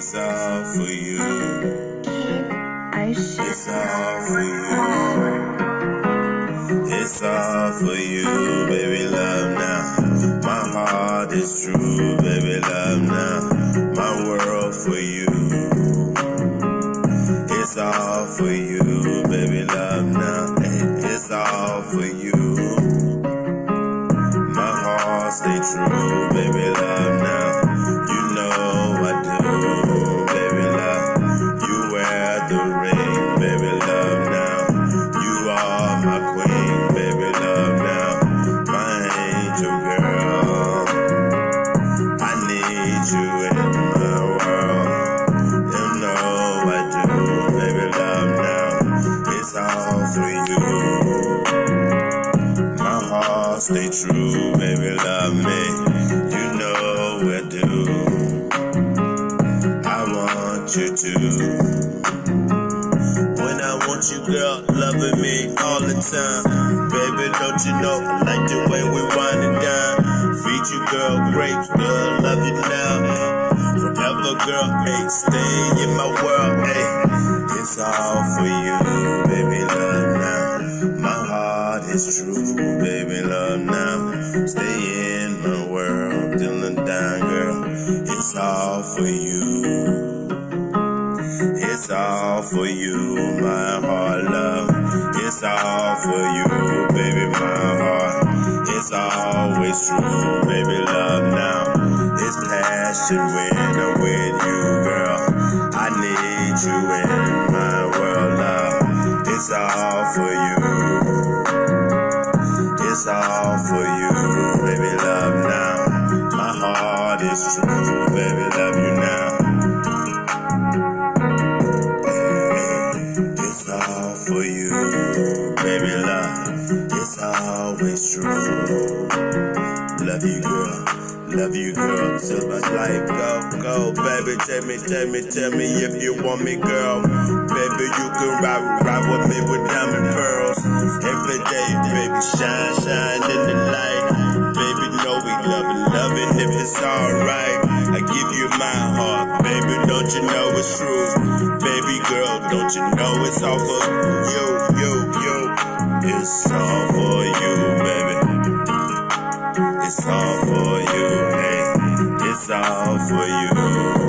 It's all for you. It's all for you. It's all for you, baby love now. My heart is true, baby love now. My world for you. It's all for you, My heart stay true, baby love me. You know I do. I want you to. When I want you, girl, loving me all the time. Baby, don't you know I like the way we wind and dine. Feed you, girl, grapes, girl, love you now. Forever, girl, hey, stay in my world, hey. It's all for you, baby, love is true, baby, love now. Stay in my world till I die, girl. It's all for you. It's all for you, my heart, love. It's all for you, baby, my heart. It's always true, baby, love now. It's passion when I'm with you, girl. I need you in my world, love. It's all for you. All for you, baby, love now. My heart is true, baby, love you now. It's all for you, baby love. It's always true. Love you, girl. Love you, girl, till my life go, go, baby. Tell me, tell me, tell me if you want me, girl. Baby, you can ride, ride with me with diamond pearls. Every day, baby, shine, shine in the light. Baby, know we loving, loving if it's alright. I give you my heart, baby, don't you know it's true? Baby girl, don't you know it's all for you, you, you. It's all for you, baby. It's all for you, hey. It's all for you.